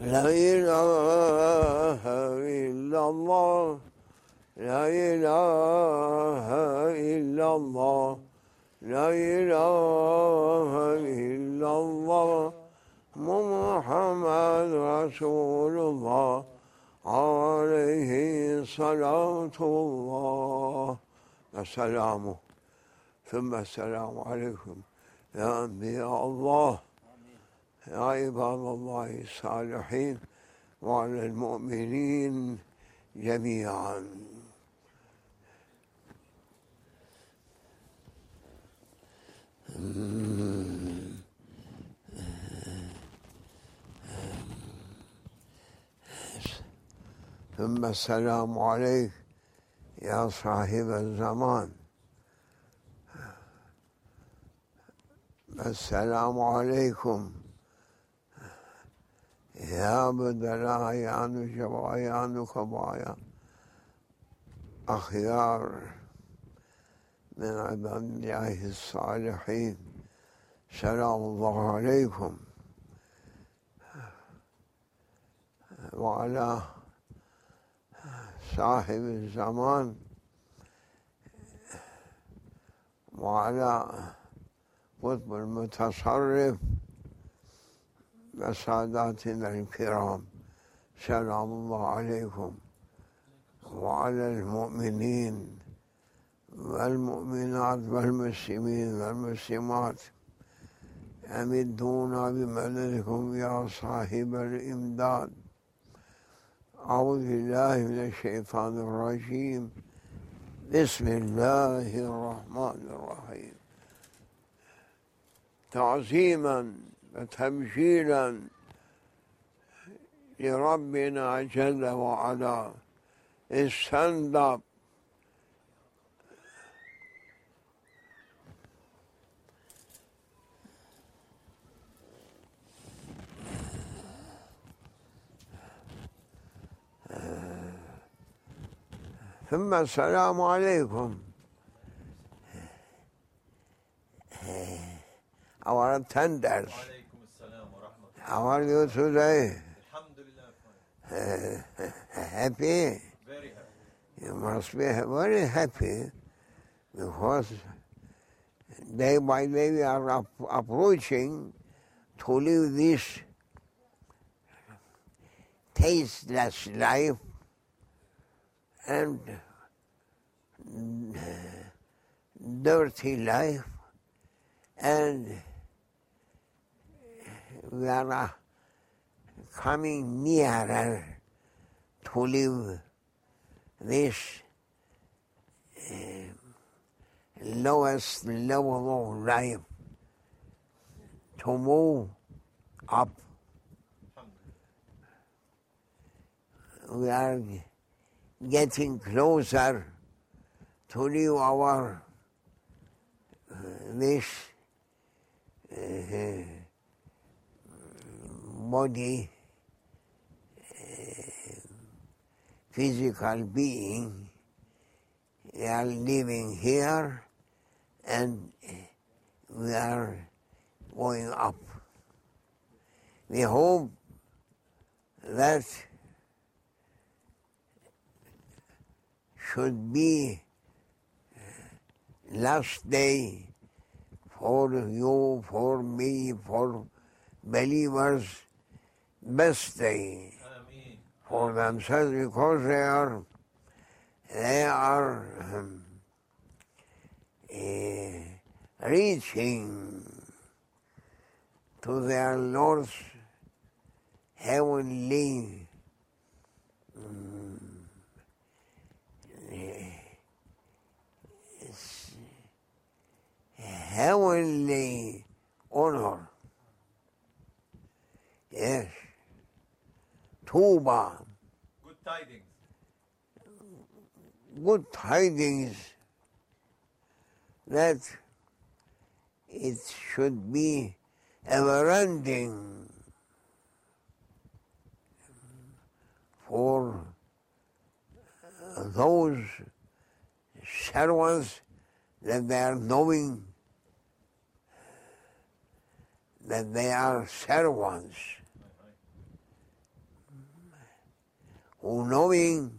لا إله إلا الله. لا إله إلا الله. لا إله إلا الله. محمد رسول الله. عليه صلاة الله. السلام. ثم السلام عليكم. يا أنبياء الله. عباد الله الصالحين وعلى المؤمنين جميعا. ثم السلام عليك يا صاحب الزمان. السلام عليكم. يا بدل أعيان شبعيان أخيار من عباد الله الصالحين سلام الله عليكم. وعلى صاحب الزمان وعلى قطب المتصرف وساداتنا الكرام سلام الله عليكم. وعلى المؤمنين والمؤمنات والمسلمين والمسلمات أمدونا بمددكم يا صاحب الإمداد. أعوذ بالله من الشيطان الرجيم. بسم الله الرحمن الرحيم. تعظيما وتبجيلا لربنا جل وعلا. stand ثم السلام عليكم. our attenders How are you today? Happy? Very happy. You must be very happy because day by day we are up, approaching to live this tasteless life and dirty life and that are coming nearer to live this uh, lowest level of life, to move up. We are getting closer to live our uh, this. Uh, body, uh, physical being. We are living here and we are going up. We hope that should be last day for you, for me, for believers, best thing for themselves because they are they are um, uh, reaching to their Lord's heavenly um, heavenly honor. Yes. Tuba. good tidings good tidings that it should be ever ending for those servants that they are knowing that they are servants who knowing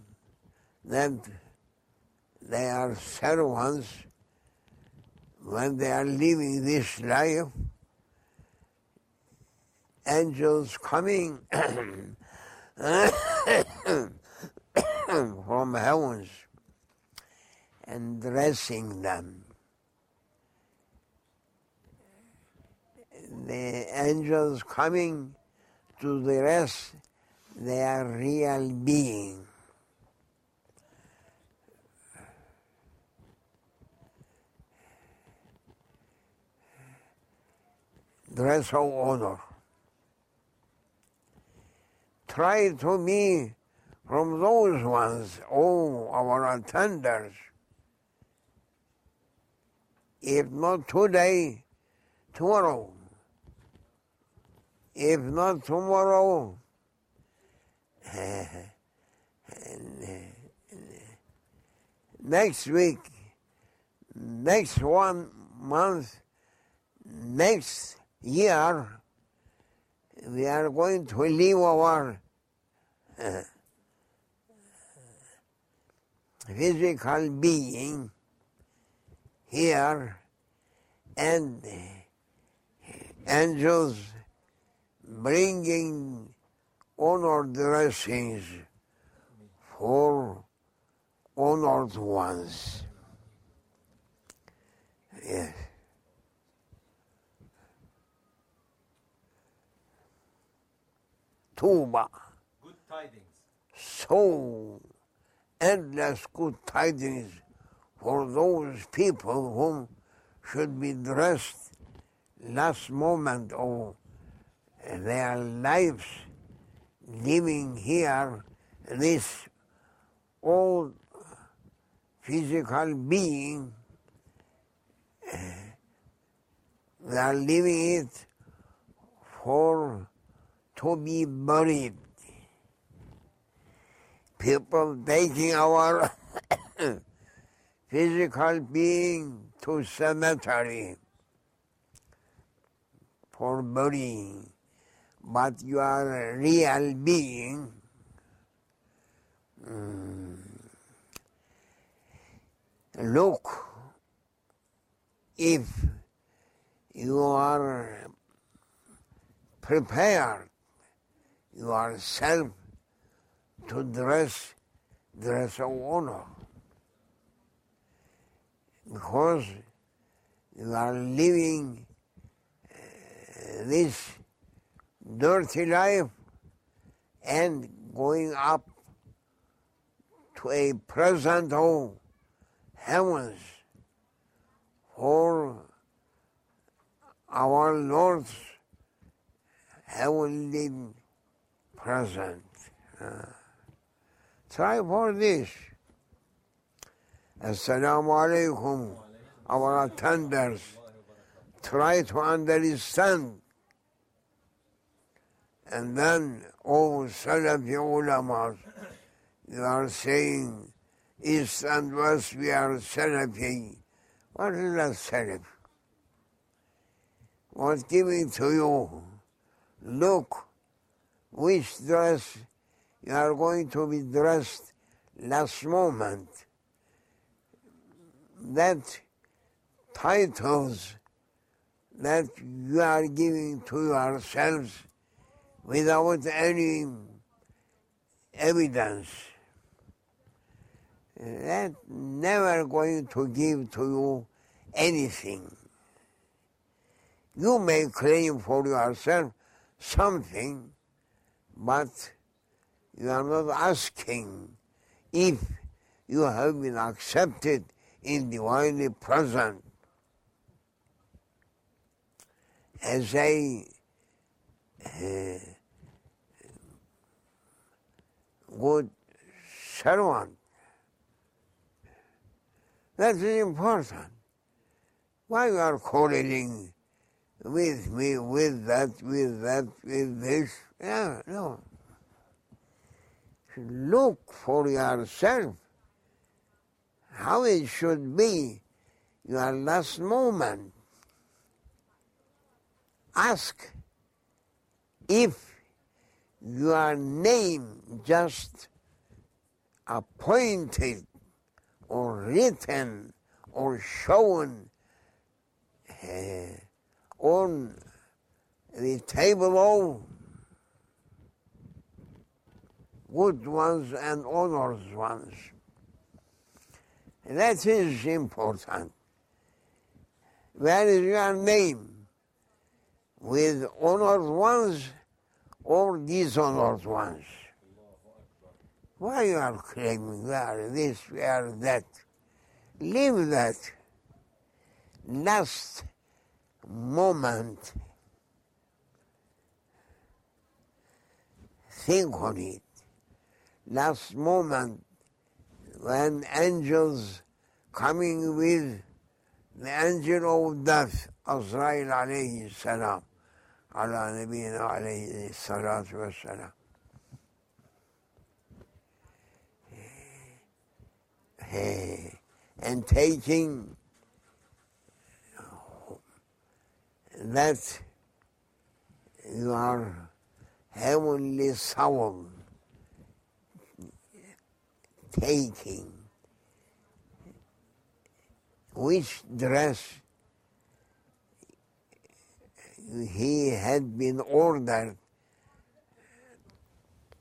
that they are servants when they are living this life, angels coming from heavens and dressing them. The angels coming to the rest their real being. Dress of honor. Try to be from those ones, oh, our attenders. If not today, tomorrow. If not tomorrow, next week, next one month, next year, we are going to leave our uh, physical being here and angels bringing honored dressings for honored ones. Yes. Tuba. Good tidings. So endless good tidings for those people whom should be dressed last moment of their lives living here this old physical being eh, they are living it for to be buried. People taking our physical being to cemetery for burying but you are a real being, mm, look if you are prepared yourself to dress dress of honor. Because you are living uh, this dirty life and going up to a present of heavens for our Lord's heavenly present. Uh, try for this. Assalamu alaikum, our attenders. Try to understand and then, oh, Salafi ulamas, you are saying East and West we are Salafi. What is that Salaf? What's giving to you? Look, which dress you are going to be dressed last moment. That titles that you are giving to yourselves without any evidence. That never going to give to you anything. You may claim for yourself something, but you are not asking if you have been accepted in the divinely present as a uh, good servant. That is important. Why you are quarreling with me, with that, with that, with this? Yeah, no. Look for yourself how it should be your last moment. ask if your name just appointed or written or shown uh, on the table of good ones and honored ones. That is important. Where is your name? With honored ones or dishonored ones? Why you are claiming we are this, we are that? Leave that last moment. Think on it. Last moment when angels coming with the angel of death, Azrail alayhi salam, ala nabiyina alayhi salatu wassalam. And taking that your heavenly soul taking which dress he had been ordered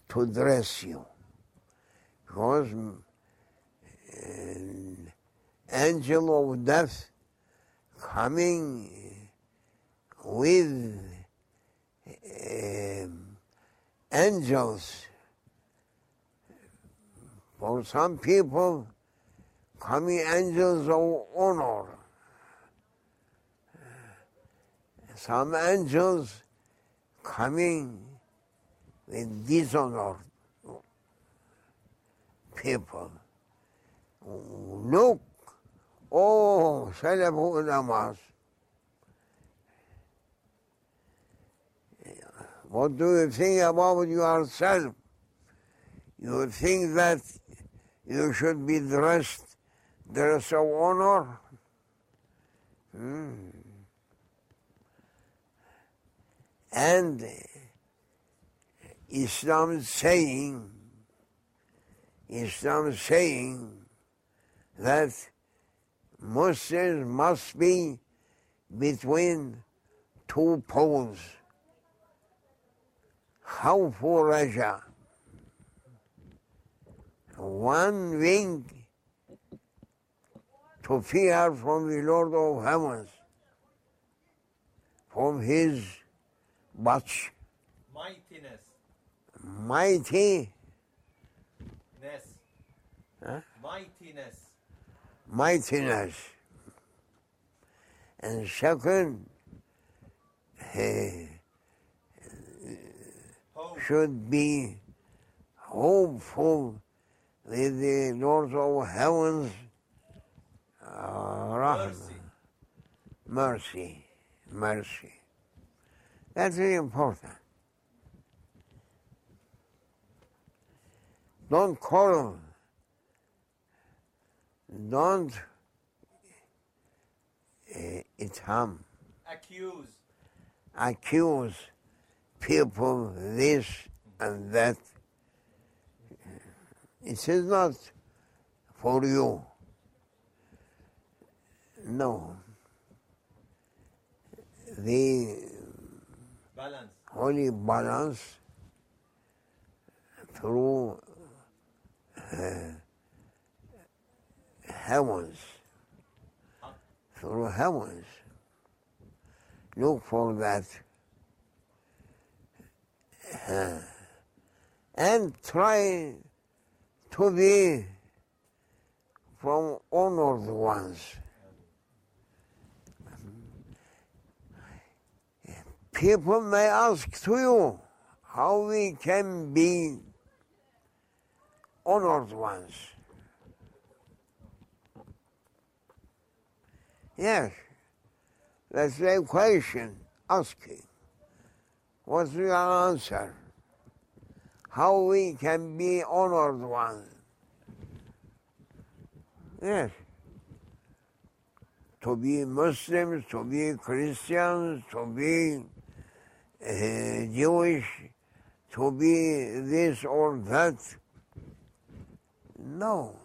to dress you. Because an angel of death coming with um, angels. For some people coming angels of honor some angels coming with dishonor people. Look oh Salafi ulamas what do you think about yourself? You think that you should be dressed dress of honor? Hmm. And Islam is saying, Islam is saying that Muslims must be between two poles. Khawf wa Raja? One wing to fear from the Lord of Heavens, from His watch, Mightiness. mighty, Ness. Huh? Mightiness. mightiness. And second, he Hope. should be hopeful with the Lord of heavens uh. Mercy. mercy, mercy. That's very important. Don't quarrel. Don't uh, itham, Accuse. accuse people this and that. It is not for you. No. The Balance. holy balance through uh, heavens, through heavens. Look for that. Uh, and try to be from honored ones. People may ask to you how we can be honored ones. Yes, that's the question asking. What's your answer? How we can be honored ones? Yes. To be Muslims, to be Christians, to be Uh, Jewish to be this or that. No.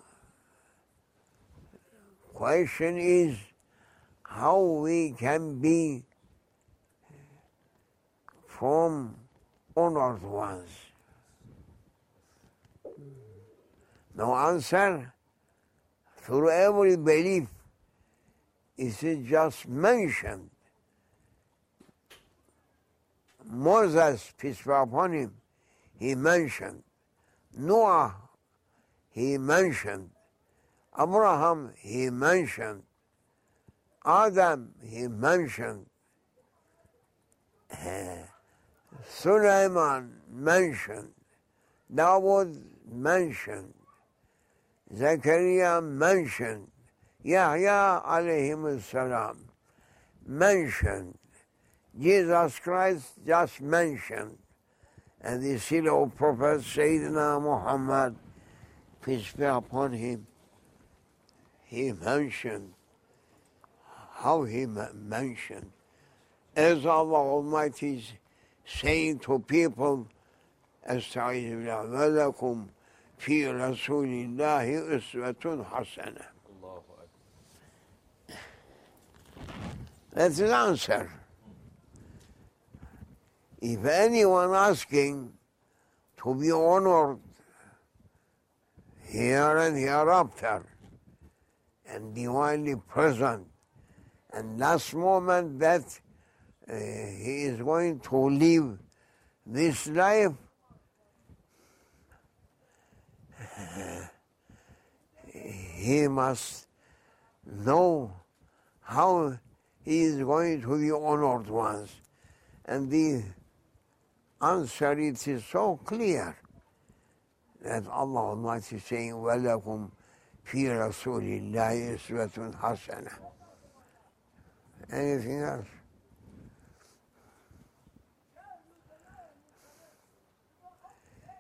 Question is how we can be from honored ones. No answer through every belief is it just mentioned. Moses, peace be upon him, he mentioned. Noah, he mentioned. Abraham, he mentioned. Adam, he mentioned. Sulaiman mentioned. Dawood mentioned. Zechariah mentioned. Yahya alayhim salam mentioned. Jesus Christ just mentioned. And the seal of Prophet Sayyidina Muhammad, peace be upon him, he mentioned how he mentioned. As Allah Almighty is saying to people, أستعيذ بالله ولكم في رسول الله أسوة حسنة. Allahu Akbar. That's the answer. If anyone asking to be honored here and hereafter and divinely present, and last moment that uh, he is going to leave this life, he must know how he is going to be honored once. And the answer it is so clear that Allah Almighty is saying, وَلَكُمْ فِي رَسُولِ اللَّهِ إِسْوَةٌ حَسَنَةٌ Anything else?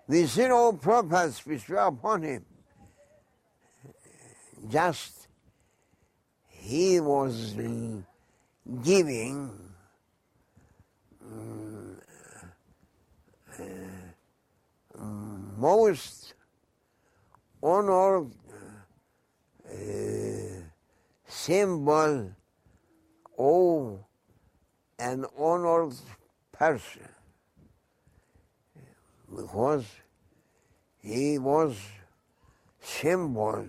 The zero prophets, which were upon him, just he was giving mm, most honored uh, symbol of an honored person. Because he was symbol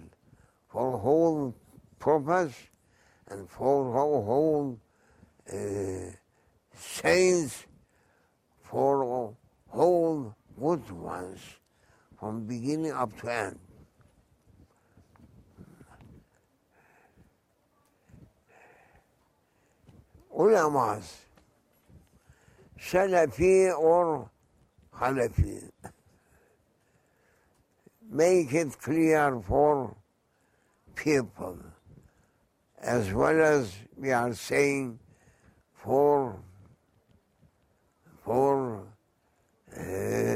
for whole purpose and for whole uh, saints, for whole good ones, from beginning up to end. Ulamas, Salafi or Hanafi, make it clear for people as well as we are saying for for uh,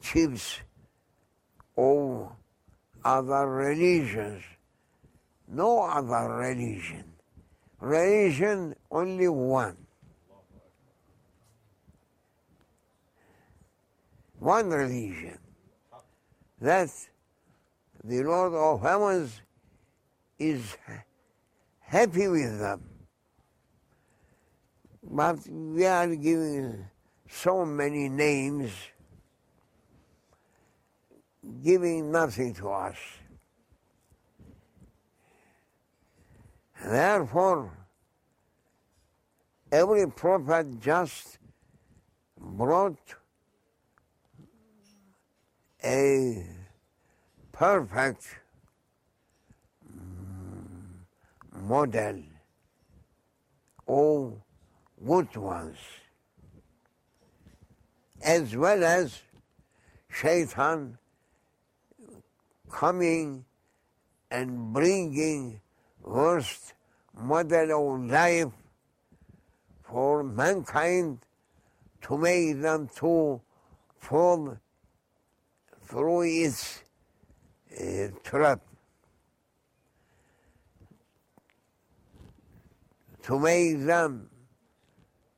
chiefs of other religions. No other religion. Religion only one. One religion. That the Lord of Heavens is happy with them. But we are giving so many names, giving nothing to us. Therefore, every prophet just brought a perfect mm, model of good ones, as well as shaitan coming and bringing worst model of life for mankind to make them to fall through its uh, trap. To make them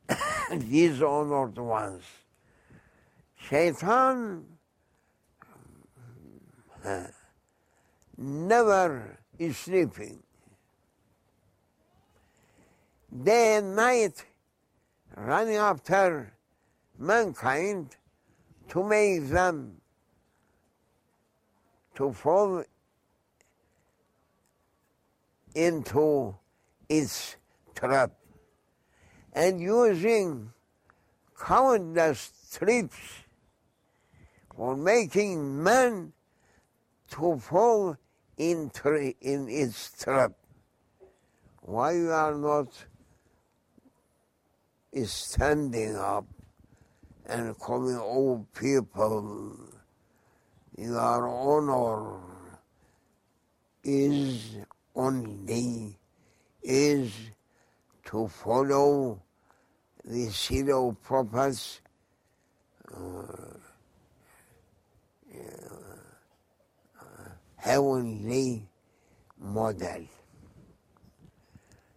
dishonored ones. Shaitan uh, never is sleeping. Day and night running after mankind to make them to fall into its trap and using countless tricks for making man to fall in, in its trap. Why you are not standing up and calling all people, your honor is only is to follow the zero prophets uh, heavenly model.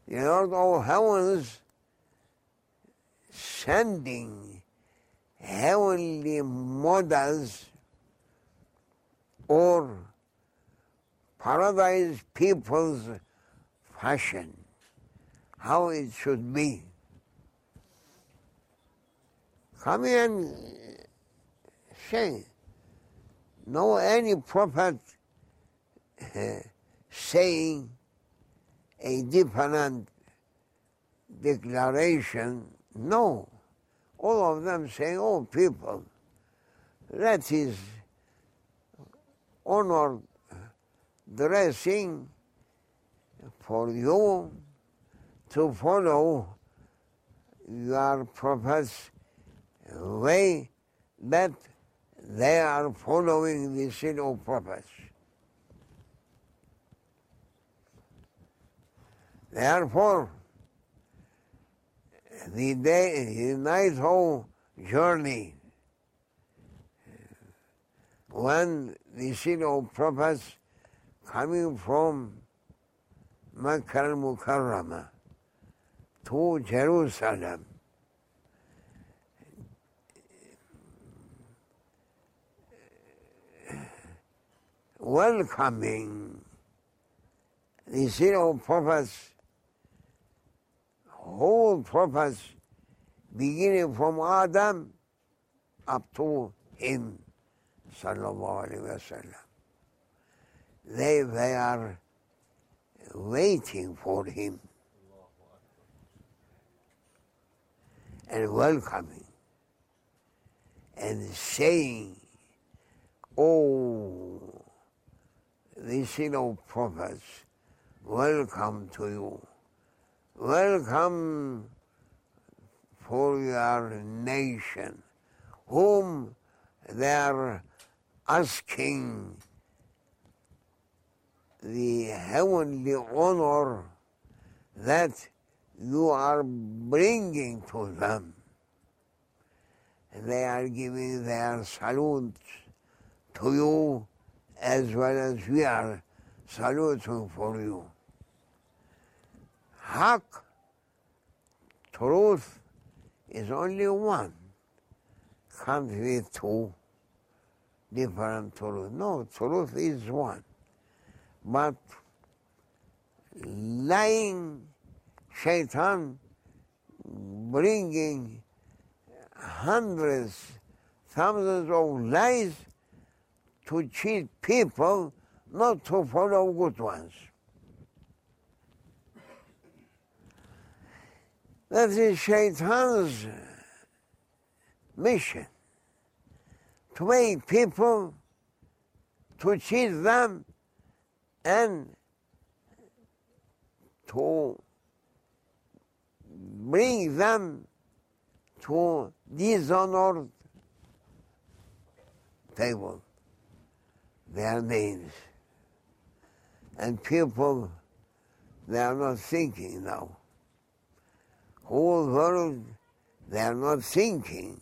The Lord of heavens sending heavenly models or paradise people's fashion, how it should be. Come and say, no any prophet saying a different declaration. No. All of them saying, oh, people, that is honor dressing for you to follow your prophet's way that they are following the sin of prophets. Therefore, the day, the night whole journey, when the sin of prophets coming from Makkah al-Mukarramah to Jerusalem, welcoming the sin of prophets, whole prophets, beginning from Adam up to him, sallallahu alaihi wasallam. They were waiting for him and welcoming and saying, Oh, the sin of prophets, welcome to you. Welcome for your nation, whom they are asking the heavenly honor that you are bringing to them. They are giving their salutes to you as well as we are saluting for you. Haq, truth, is only one. Can't be two different truth. No, truth is one. But lying shaitan bringing hundreds, thousands of lies to cheat people not to follow good ones. That is Shaitan's mission to make people to cheat them and to bring them to dishonored table, their names. And people, they are not thinking now. Whole world, they are not thinking.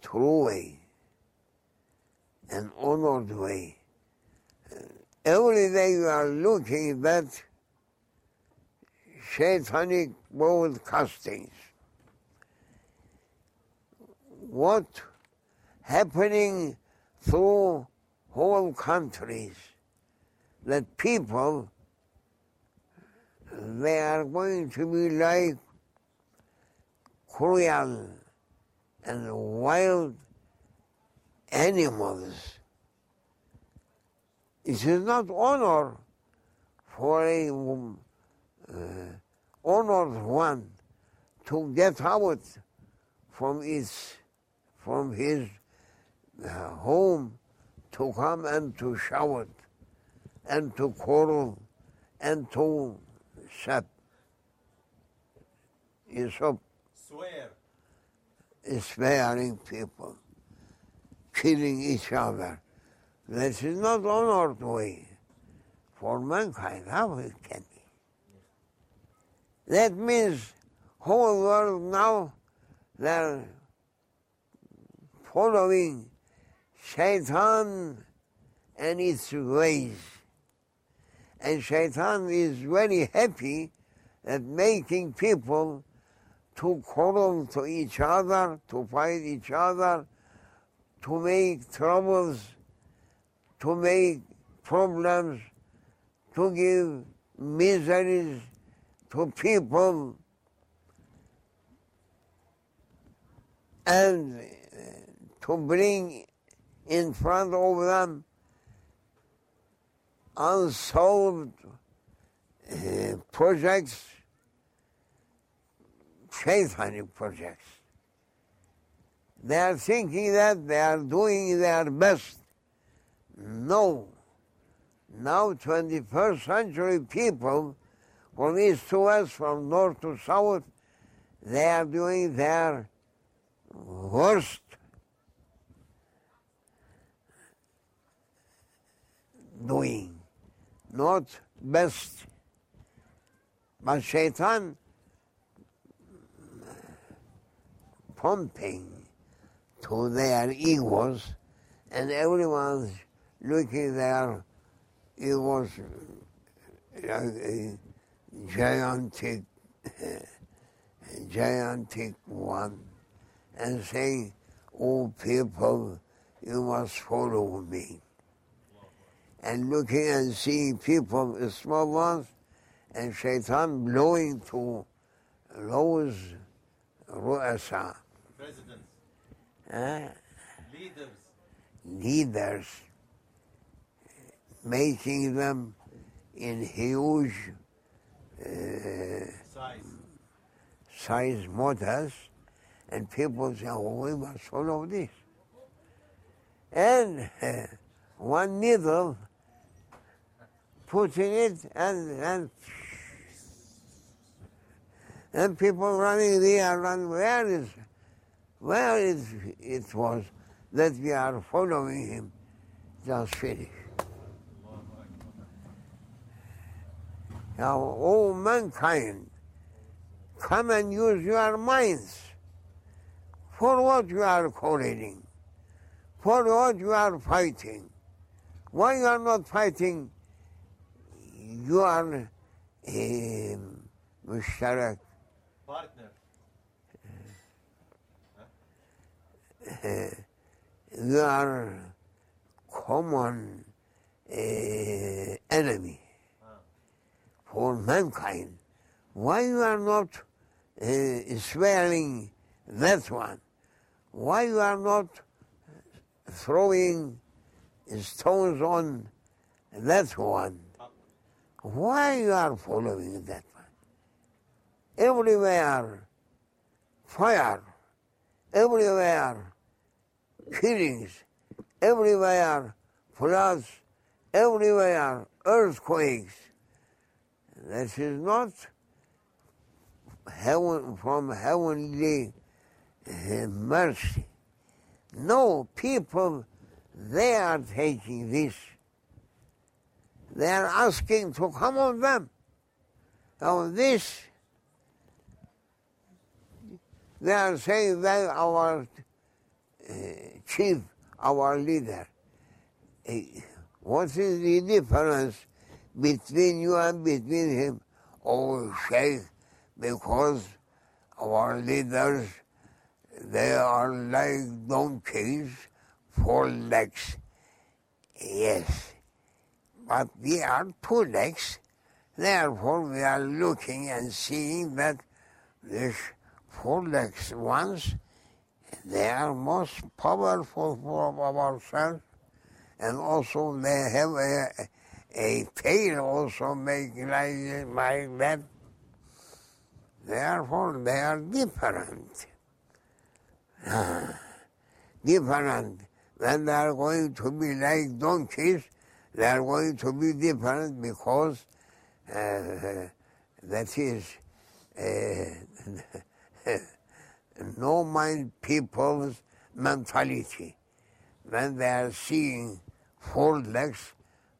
True way, an honored way. Every day you are looking that satanic broadcastings. What happening through whole countries that people they are going to be like cruel and wild animals. It is not honor for a uh, honored one to get out from his from his uh, home to come and to shout and to quarrel and to shut. Yusuf Swear. sparing people, killing each other. This is not honored way for mankind. How it can be? That means whole world now they're following Shaitan and its ways. And Shaitan is very happy at making people to quarrel to each other, to fight each other, to make troubles, to make problems, to give miseries to people. And to bring in front of them unsolved uh, projects, satanic projects. They are thinking that they are doing their best. No. Now, 21st century people, from east to west, from north to south, they are doing their worst doing, not best. But Shaitan pumping to their egos, and everyone's looking their egos like gigantic, gigantic one, and saying, "Oh, people, you must follow me." And looking and seeing people, the small ones, and shaitan blowing to those ru'asa, Presidents. eh, Leaders. leaders, making them in huge uh, Size. size motors, and people say, oh, we must follow this. And uh, one needle putting it and and and people running there run where is where is it was that we are following him just finished. Now all mankind come and use your minds for what you are quarreling, for what you are fighting. Why you are not fighting you um, are a mushtarak. Partner. Uh, you are common uh, enemy ah. for mankind. Why you are not uh, swearing that one? Why you are not throwing stones on that one? Why you are following that one? Everywhere fire, everywhere killings, everywhere floods, everywhere earthquakes. This is not heaven from heavenly uh, mercy. No, people, they are taking this. They are asking to come on them. Now this, they are saying that our uh, chief, our leader, uh, what is the difference between you and between him? oh Sheikh, because our leaders, they are like donkeys, four legs. Yes, but we are two legs. Therefore, we are looking and seeing that these four legs ones, they are most powerful for ourselves, and also they have a, a tail also make like, like that. Therefore, they are different. different. When they are going to be like donkeys, they are going to be different because uh, that is uh, no mind people's mentality. When they are seeing four legs,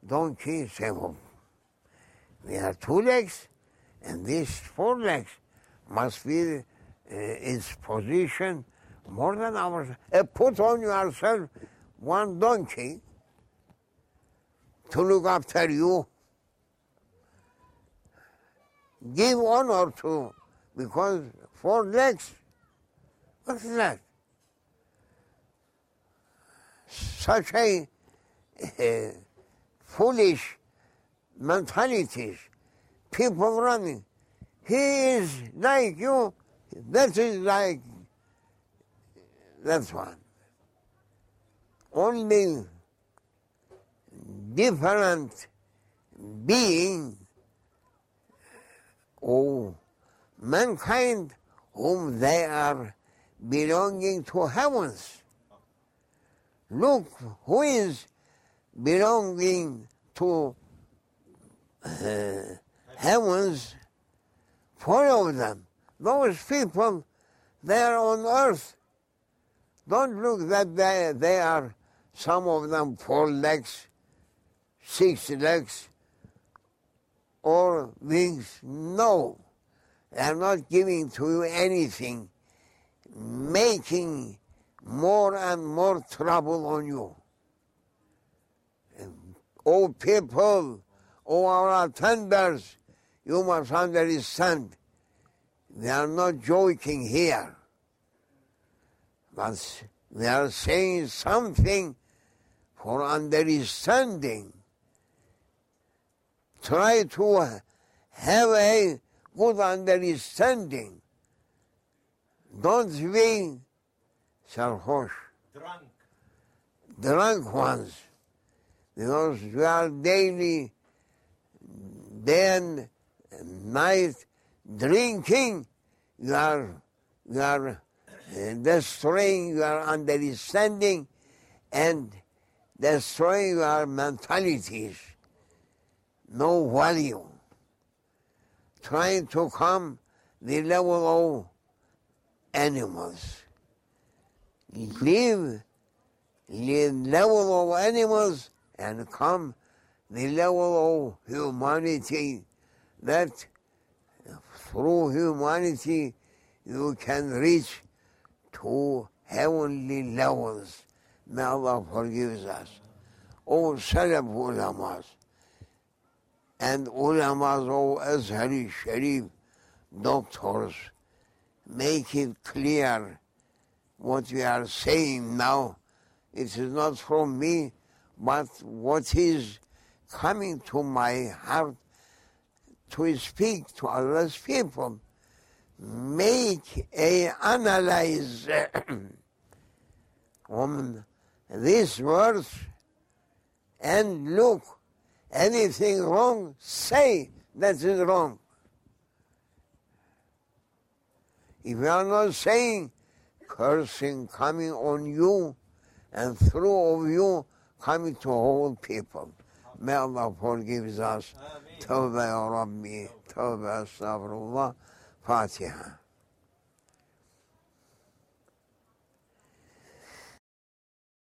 donkey say, oh, we have two legs, and these four legs must be uh, its position more than ours. Uh, put on yourself one donkey to look after you. Give honor to, because four legs, what's that? Such a uh, foolish mentalities, people running. He is like you, that is like that one. Only different being or mankind whom they are belonging to heavens. Look who is belonging to uh, heavens, four of them. Those people, they are on earth. Don't look that they, they are, some of them four legs, six legs, or wings. No, are not giving to you anything, making more and more trouble on you. Oh people, oh our attenders, you must understand, we are not joking here, but we are saying something for understanding. Try to have a good understanding. Don't be sarhosh, Drunk. drunk ones, because we are daily, day and night drinking, you are, you are uh, destroying your understanding and destroying your mentalities. No value. Trying to come the level of animals. Leave the level of animals and come the level of humanity that through humanity you can reach to heavenly levels. May Allah forgive us. O Salaf ulamas and ulamas of Azhari Sharif doctors make it clear what we are saying now. It is not from me, but what is coming to my heart to speak to Allah's people. Make a analyze on this verse and look anything wrong, say that is wrong. If you are not saying cursing coming on you and through of you coming to all people. May Allah forgive us. Tövbe ya Rabbi. Tövbe estağfurullah. Fatiha.